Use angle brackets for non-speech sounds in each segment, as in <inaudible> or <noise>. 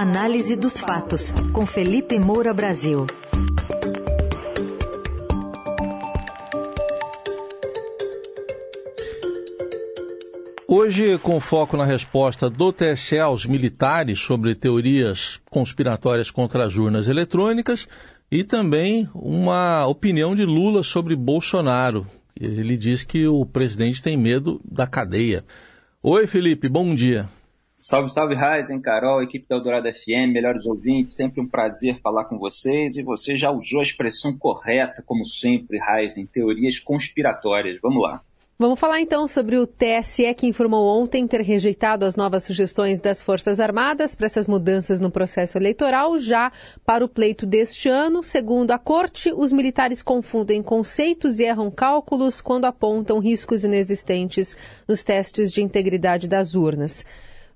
Análise dos fatos, com Felipe Moura Brasil. Hoje, com foco na resposta do TSE aos militares sobre teorias conspiratórias contra as urnas eletrônicas e também uma opinião de Lula sobre Bolsonaro. Ele diz que o presidente tem medo da cadeia. Oi, Felipe, bom dia. Salve, salve, Raizen, Carol, equipe da Eldorado FM, melhores ouvintes, sempre um prazer falar com vocês. E você já usou a expressão correta, como sempre, Raizen, teorias conspiratórias. Vamos lá. Vamos falar então sobre o TSE que informou ontem ter rejeitado as novas sugestões das Forças Armadas para essas mudanças no processo eleitoral já para o pleito deste ano. Segundo a Corte, os militares confundem conceitos e erram cálculos quando apontam riscos inexistentes nos testes de integridade das urnas.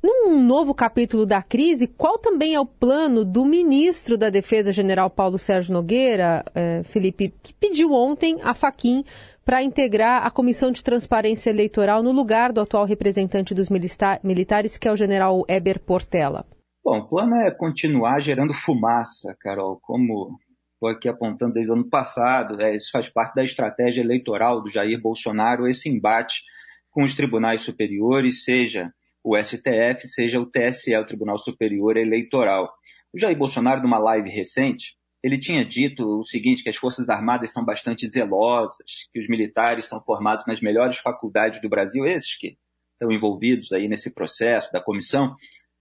Num novo capítulo da crise, qual também é o plano do ministro da Defesa, general Paulo Sérgio Nogueira, eh, Felipe, que pediu ontem a Faquim para integrar a Comissão de Transparência Eleitoral no lugar do atual representante dos militares, que é o general Eber Portela? Bom, o plano é continuar gerando fumaça, Carol, como estou aqui apontando desde o ano passado. É, isso faz parte da estratégia eleitoral do Jair Bolsonaro, esse embate com os tribunais superiores, seja o STF, seja o TSE, o Tribunal Superior Eleitoral. O Jair Bolsonaro, numa live recente, ele tinha dito o seguinte, que as Forças Armadas são bastante zelosas, que os militares são formados nas melhores faculdades do Brasil, esses que estão envolvidos aí nesse processo da comissão,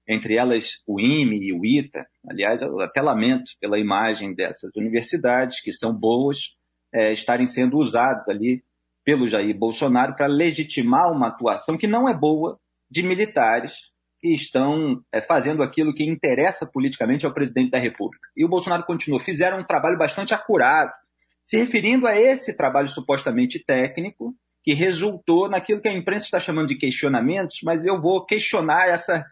entre elas o IME e o ITA. Aliás, eu até lamento pela imagem dessas universidades, que são boas, é, estarem sendo usadas ali pelo Jair Bolsonaro para legitimar uma atuação que não é boa de militares que estão é, fazendo aquilo que interessa politicamente ao presidente da República. E o Bolsonaro continuou. Fizeram um trabalho bastante acurado, se referindo a esse trabalho supostamente técnico, que resultou naquilo que a imprensa está chamando de questionamentos, mas eu vou questionar essa,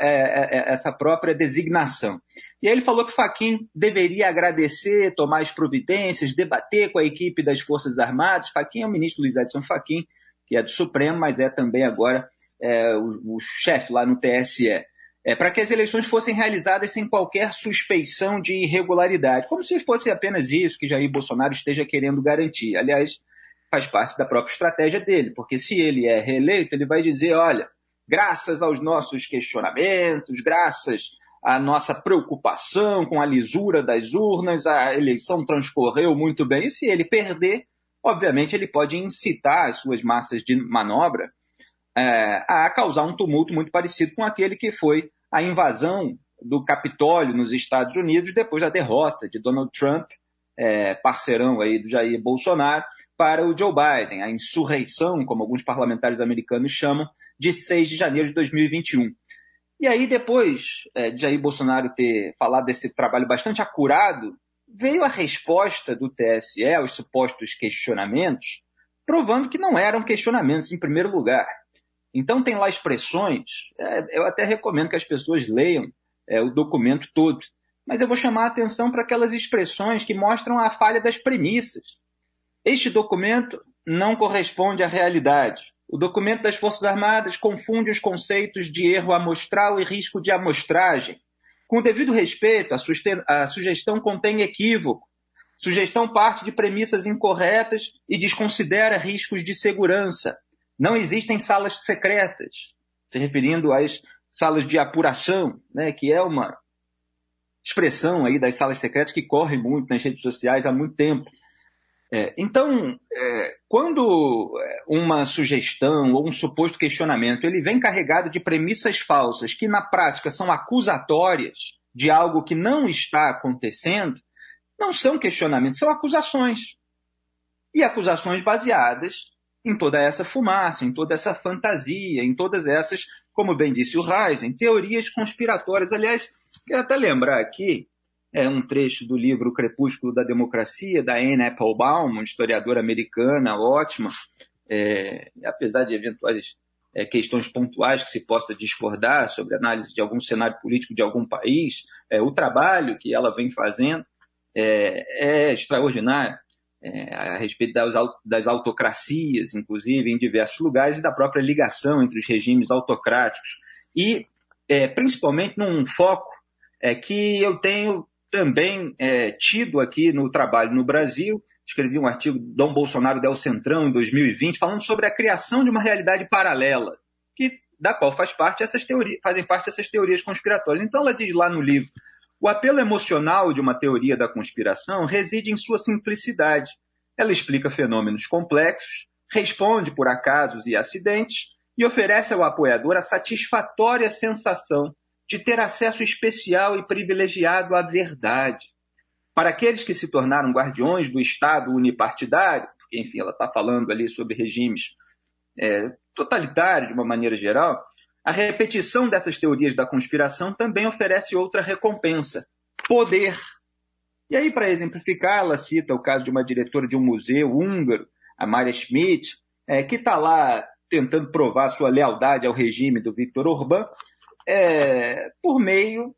é, é, é, essa própria designação. E aí ele falou que Faquim deveria agradecer, tomar as providências, debater com a equipe das Forças Armadas. Faquim é o ministro Luiz Edson Faquim, que é do Supremo, mas é também agora é, o, o chefe lá no TSE, é, para que as eleições fossem realizadas sem qualquer suspeição de irregularidade, como se fosse apenas isso que Jair Bolsonaro esteja querendo garantir. Aliás, faz parte da própria estratégia dele, porque se ele é reeleito, ele vai dizer: olha, graças aos nossos questionamentos, graças à nossa preocupação com a lisura das urnas, a eleição transcorreu muito bem. E se ele perder, obviamente ele pode incitar as suas massas de manobra é, a causar um tumulto muito parecido com aquele que foi a invasão do Capitólio nos Estados Unidos depois da derrota de Donald Trump, é, parceirão aí do Jair Bolsonaro, para o Joe Biden, a insurreição, como alguns parlamentares americanos chamam, de 6 de janeiro de 2021. E aí, depois é, de Jair Bolsonaro ter falado desse trabalho bastante acurado, veio a resposta do TSE aos supostos questionamentos, provando que não eram questionamentos em primeiro lugar. Então, tem lá expressões, é, eu até recomendo que as pessoas leiam é, o documento todo, mas eu vou chamar a atenção para aquelas expressões que mostram a falha das premissas. Este documento não corresponde à realidade. O documento das Forças Armadas confunde os conceitos de erro amostral e risco de amostragem. Com devido respeito, a sugestão contém equívoco. Sugestão parte de premissas incorretas e desconsidera riscos de segurança. Não existem salas secretas, se referindo às salas de apuração, né, que é uma expressão aí das salas secretas que corre muito nas redes sociais há muito tempo. É, então, é, quando é, uma sugestão ou um suposto questionamento ele vem carregado de premissas falsas que na prática são acusatórias de algo que não está acontecendo, não são questionamentos, são acusações. E acusações baseadas em toda essa fumaça, em toda essa fantasia, em todas essas, como bem disse o Reisen, teorias conspiratórias. Aliás, quero até lembrar aqui é um trecho do livro Crepúsculo da Democracia, da Anne Applebaum, uma historiadora americana ótima, é, apesar de eventuais é, questões pontuais que se possa discordar sobre análise de algum cenário político de algum país, é, o trabalho que ela vem fazendo é, é extraordinário é, a respeito das, das autocracias, inclusive, em diversos lugares, e da própria ligação entre os regimes autocráticos. E, é, principalmente, num foco é, que eu tenho também é, tido aqui no trabalho no Brasil. Escrevi um artigo, Dom Bolsonaro del Centrão, em 2020, falando sobre a criação de uma realidade paralela, que, da qual faz parte essas teorias, fazem parte essas teorias conspiratórias. Então, ela diz lá no livro: o apelo emocional de uma teoria da conspiração reside em sua simplicidade. Ela explica fenômenos complexos, responde por acasos e acidentes e oferece ao apoiador a satisfatória sensação de ter acesso especial e privilegiado à verdade. Para aqueles que se tornaram guardiões do Estado unipartidário, porque, enfim, ela está falando ali sobre regimes é, totalitários de uma maneira geral, a repetição dessas teorias da conspiração também oferece outra recompensa: poder. E aí, para exemplificar, ela cita o caso de uma diretora de um museu húngaro, a Maria Schmidt, é, que está lá tentando provar sua lealdade ao regime do Viktor Orbán, é, por meio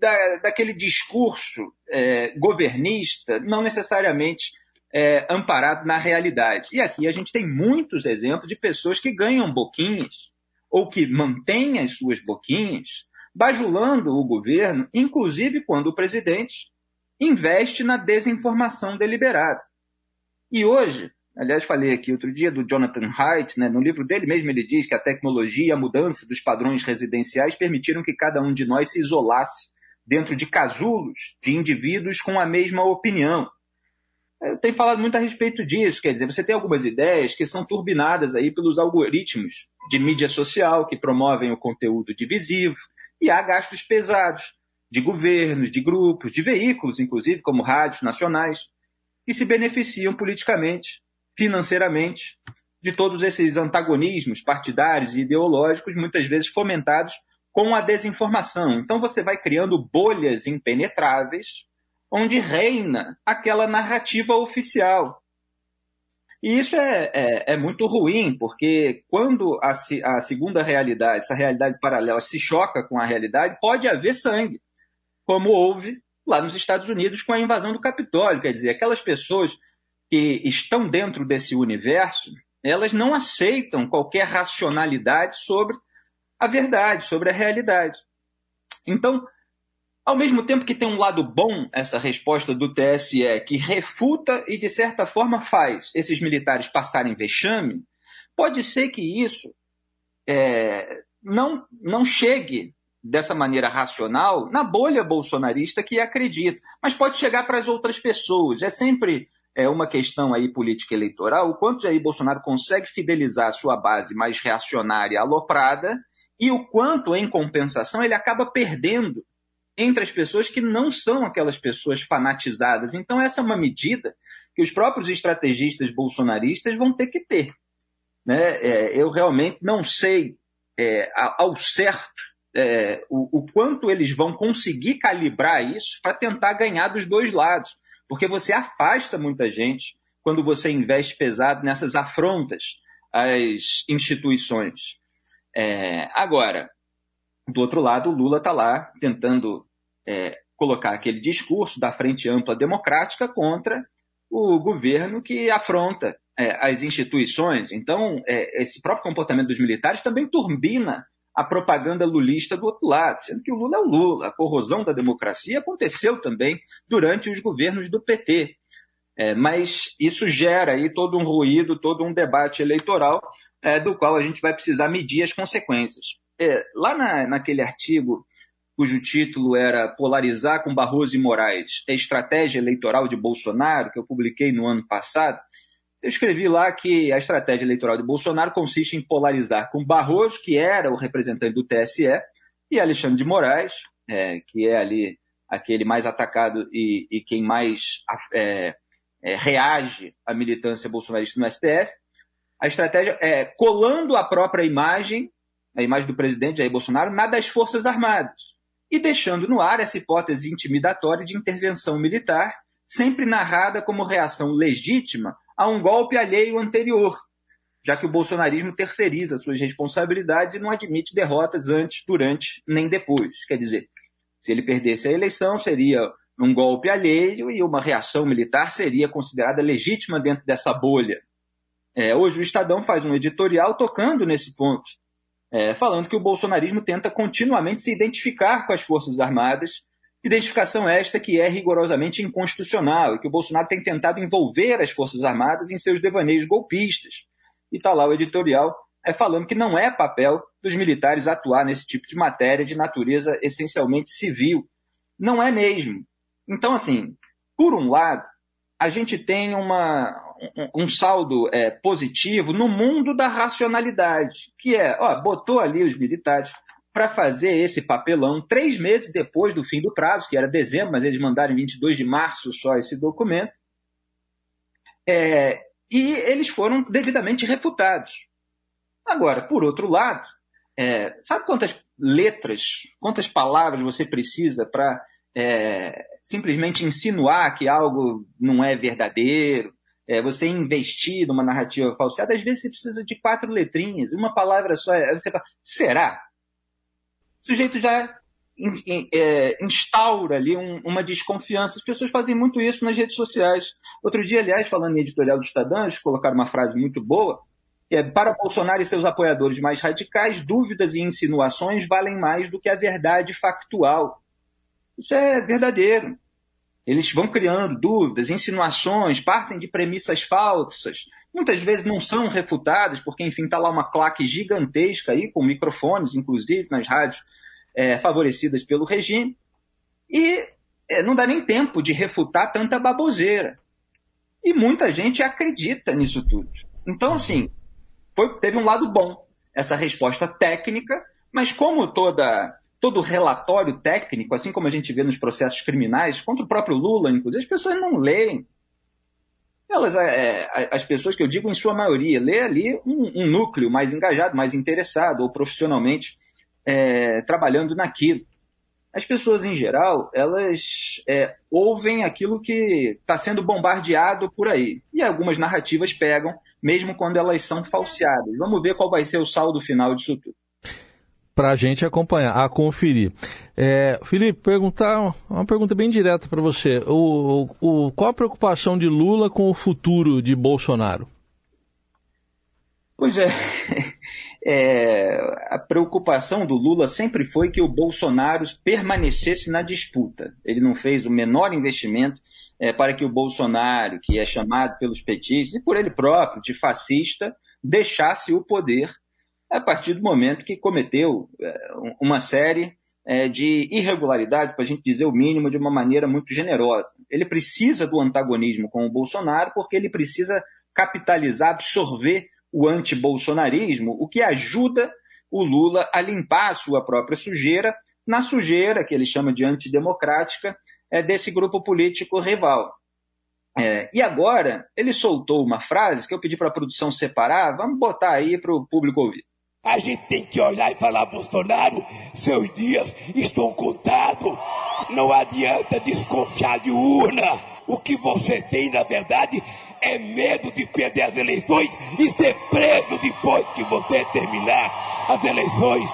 da, daquele discurso é, governista, não necessariamente é, amparado na realidade. E aqui a gente tem muitos exemplos de pessoas que ganham boquinhas ou que mantêm as suas boquinhas, bajulando o governo, inclusive quando o presidente investe na desinformação deliberada. E hoje, Aliás, falei aqui outro dia do Jonathan Haidt, né? no livro dele mesmo ele diz que a tecnologia e a mudança dos padrões residenciais permitiram que cada um de nós se isolasse dentro de casulos de indivíduos com a mesma opinião. Tenho falado muito a respeito disso, quer dizer, você tem algumas ideias que são turbinadas aí pelos algoritmos de mídia social que promovem o conteúdo divisivo, e há gastos pesados de governos, de grupos, de veículos, inclusive, como rádios nacionais, que se beneficiam politicamente financeiramente de todos esses antagonismos partidários e ideológicos, muitas vezes fomentados com a desinformação. Então você vai criando bolhas impenetráveis onde reina aquela narrativa oficial. E isso é, é, é muito ruim, porque quando a, a, segunda realidade, essa realidade paralela, se choca com a realidade, pode haver sangue, como houve lá nos Estados Unidos com a invasão do Capitólio. Quer dizer, aquelas pessoas que estão dentro desse universo, elas não aceitam qualquer racionalidade sobre a verdade, sobre a realidade. Então, ao mesmo tempo que tem um lado bom essa resposta do TSE, que refuta e, de certa forma, faz esses militares passarem vexame, pode ser que isso é, não, não chegue dessa maneira racional na bolha bolsonarista que acredita, mas pode chegar para as outras pessoas. É sempre é uma questão aí política eleitoral, o quanto Jair Bolsonaro consegue fidelizar a sua base mais reacionária aloprada e o quanto, em compensação, ele acaba perdendo entre as pessoas que não são aquelas pessoas fanatizadas. Então, essa é uma medida que os próprios estrategistas bolsonaristas vão ter que ter. Né? É, eu realmente não sei é, ao certo é, o, o quanto eles vão conseguir calibrar isso para tentar ganhar dos dois lados porque você afasta muita gente quando você investe pesado nessas afrontas às instituições. É, agora, do outro lado, o Lula está lá tentando é, colocar aquele discurso da Frente Ampla Democrática contra o governo que afronta é, as instituições. Então, é, esse próprio comportamento dos militares também turbina a propaganda lulista do outro lado, sendo que o Lula é o Lula. A corrosão da democracia aconteceu também durante os governos do PT. É, mas isso gera aí todo um ruído, todo um debate eleitoral é, do qual a gente vai precisar medir as consequências. É, lá na, naquele artigo, cujo título era Polarizar com Barroso e Moraes, a estratégia eleitoral de Bolsonaro, que eu publiquei no ano passado, eu escrevi lá que a estratégia eleitoral de Bolsonaro consiste em polarizar com Barroso, que era o representante do TSE, e Alexandre de Moraes, é, que é ali aquele mais atacado e, e quem mais é, é, reage à militância bolsonarista no STF. A estratégia é colando a própria imagem, a imagem do presidente Jair Bolsonaro, na das Forças Armadas, e deixando no ar essa hipótese intimidatória de intervenção militar, sempre narrada como reação legítima a um golpe alheio anterior, já que o bolsonarismo terceiriza suas responsabilidades e não admite derrotas antes, durante nem depois. Quer dizer, se ele perdesse a eleição, seria um golpe alheio e uma reação militar seria considerada legítima dentro dessa bolha. É, hoje o Estadão faz um editorial tocando nesse ponto. É, falando que o bolsonarismo tenta continuamente se identificar com as Forças Armadas, identificação esta que é rigorosamente inconstitucional e que o Bolsonaro tem tentado envolver as Forças Armadas em seus devaneios golpistas. E está lá o editorial é, falando que não é papel dos militares atuar nesse tipo de matéria de natureza essencialmente civil. Não é mesmo. Então, assim, por um lado, a gente tem uma, um, saldo é, positivo no mundo da racionalidade, que é, ó, botou ali os militares para fazer esse papelão três meses depois do fim do prazo, que era dezembro, mas eles mandaram em 22 de março só esse documento, é, e eles foram devidamente refutados. Agora, por outro lado, é, sabe quantas letras, quantas palavras você precisa para é, simplesmente insinuar que algo não é verdadeiro, é, você investir numa narrativa falseada, às vezes você precisa de quatro letrinhas, uma palavra só. Você fala, será? O sujeito já é, instaura ali um, uma desconfiança. As pessoas fazem muito isso nas redes sociais. Outro dia, aliás, falando em editorial do Estadão, eles colocaram uma frase muito boa, que é, para Bolsonaro e seus apoiadores mais radicais, dúvidas e insinuações valem mais do que a verdade factual. Isso é verdadeiro. Eles vão criando dúvidas, insinuações, partem de premissas falsas. Muitas vezes não são refutadas, porque, enfim, está lá uma claque gigantesca aí, com microfones, inclusive, nas rádios é, favorecidas pelo regime. E é, não dá nem tempo de refutar tanta baboseira. E muita gente acredita nisso tudo. Então, assim, foi, teve um lado bom, essa resposta técnica, mas como toda todo relatório técnico, assim como a gente vê nos processos criminais, contra o próprio Lula, inclusive, as pessoas não leem. Elas, é, é as pessoas que eu digo, em sua maioria, lê ali um, um núcleo mais engajado, mais interessado, ou profissionalmente é, trabalhando naquilo. As pessoas, em geral, elas é, ouvem aquilo que está sendo bombardeado por aí. E algumas narrativas pegam, mesmo quando elas são falseadas. Vamos ver qual vai ser o saldo final disso tudo para a gente acompanhar, a conferir. É, Felipe, perguntar uma pergunta bem direta para você. O, o, qual a preocupação de Lula com o futuro de Bolsonaro? Pois é, <laughs> é, a preocupação do Lula sempre foi que o Bolsonaro permanecesse na disputa. Ele não fez o menor investimento é, para que o Bolsonaro, que é chamado pelos petistas e por ele próprio de fascista, deixasse o poder a partir do momento que cometeu é, uma série é, de irregularidades, para a gente dizer o mínimo, de uma maneira muito generosa. Ele precisa do antagonismo com o Bolsonaro porque ele precisa capitalizar, absorver o antibolsonarismo, o que ajuda o Lula a limpar a sua própria sujeira na sujeira, que ele chama de antidemocrática, é, desse grupo político rival. É, e agora, ele soltou uma frase que eu pedi para a produção separar, vamos botar aí para o público ouvir. A gente tem que olhar e falar, Bolsonaro, seus dias estão contados. Não adianta desconfiar de urna. O que você tem, na verdade, é medo de perder as eleições e ser preso depois que você terminar as eleições.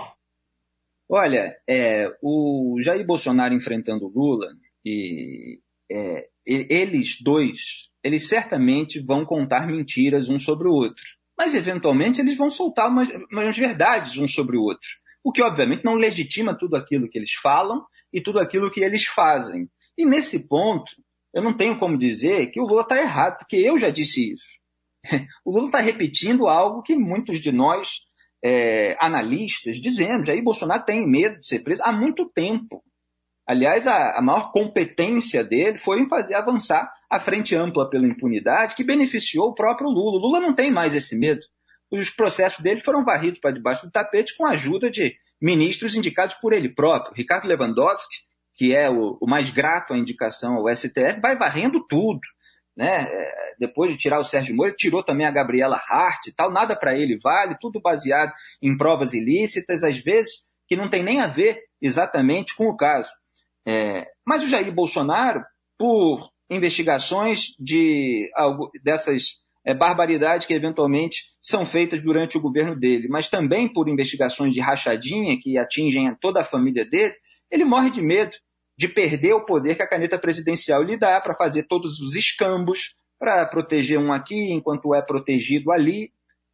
Olha, é, o Jair Bolsonaro enfrentando o Lula, e é, eles dois, eles certamente vão contar mentiras um sobre o outro mas eventualmente eles vão soltar umas, umas verdades um sobre o outro. O que, obviamente, não legitima tudo aquilo que eles falam e tudo aquilo que eles fazem. E nesse ponto, eu não tenho como dizer que o Lula está errado, porque eu já disse isso. <laughs> O Lula está repetindo algo que muitos de nós, é, analistas, dizemos. Jair Bolsonaro tem medo de ser preso há muito tempo. Aliás, a, a maior competência dele foi em fazer avançar a frente ampla pela impunidade, que beneficiou o próprio Lula. O Lula não tem mais esse medo. Os processos dele foram varridos para debaixo do tapete com a ajuda de ministros indicados por ele próprio. Ricardo Lewandowski, que é o, o mais grato à indicação ao STF, vai varrendo tudo. Né? É, depois de tirar o Sérgio Moro, tirou também a Gabriela Hart e tal, nada para ele vale, tudo baseado em provas ilícitas, às vezes que não tem nem a ver exatamente com o caso. É, mas o Jair Bolsonaro, por investigações de dessas é, barbaridades que eventualmente são feitas durante o governo dele, mas também por investigações de rachadinha que atingem toda a família dele, ele morre de medo de perder o poder que a caneta presidencial lhe dá para fazer todos os escambos, para proteger um aqui enquanto é protegido ali.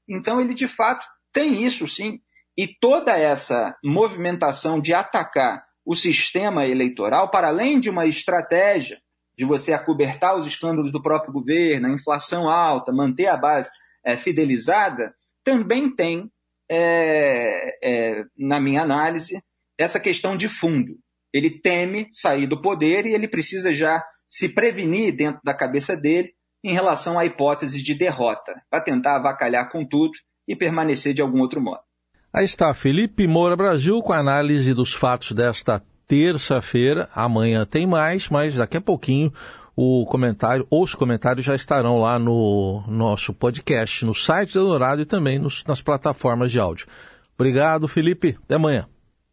Então ele de fato tem isso sim E toda essa movimentação de atacar o sistema eleitoral, para além de uma estratégia de você acobertar os escândalos do próprio governo, a inflação alta, manter a base é, fidelizada, também tem, é, é, na minha análise, essa questão de fundo. Ele teme sair do poder e ele precisa já se prevenir dentro da cabeça dele em relação à hipótese de derrota, para tentar avacalhar com tudo e permanecer de algum outro modo. Aí está Felipe Moura Brasil com a análise dos fatos desta terça-feira. Amanhã tem mais, mas daqui a pouquinho o comentário os comentários já estarão lá no nosso podcast, no site do Dourado e também nos, nas plataformas de áudio. Obrigado, Felipe. Até amanhã.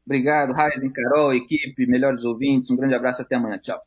Obrigado, Raíssa, Carol, equipe, melhores ouvintes. Um grande abraço até amanhã. Tchau.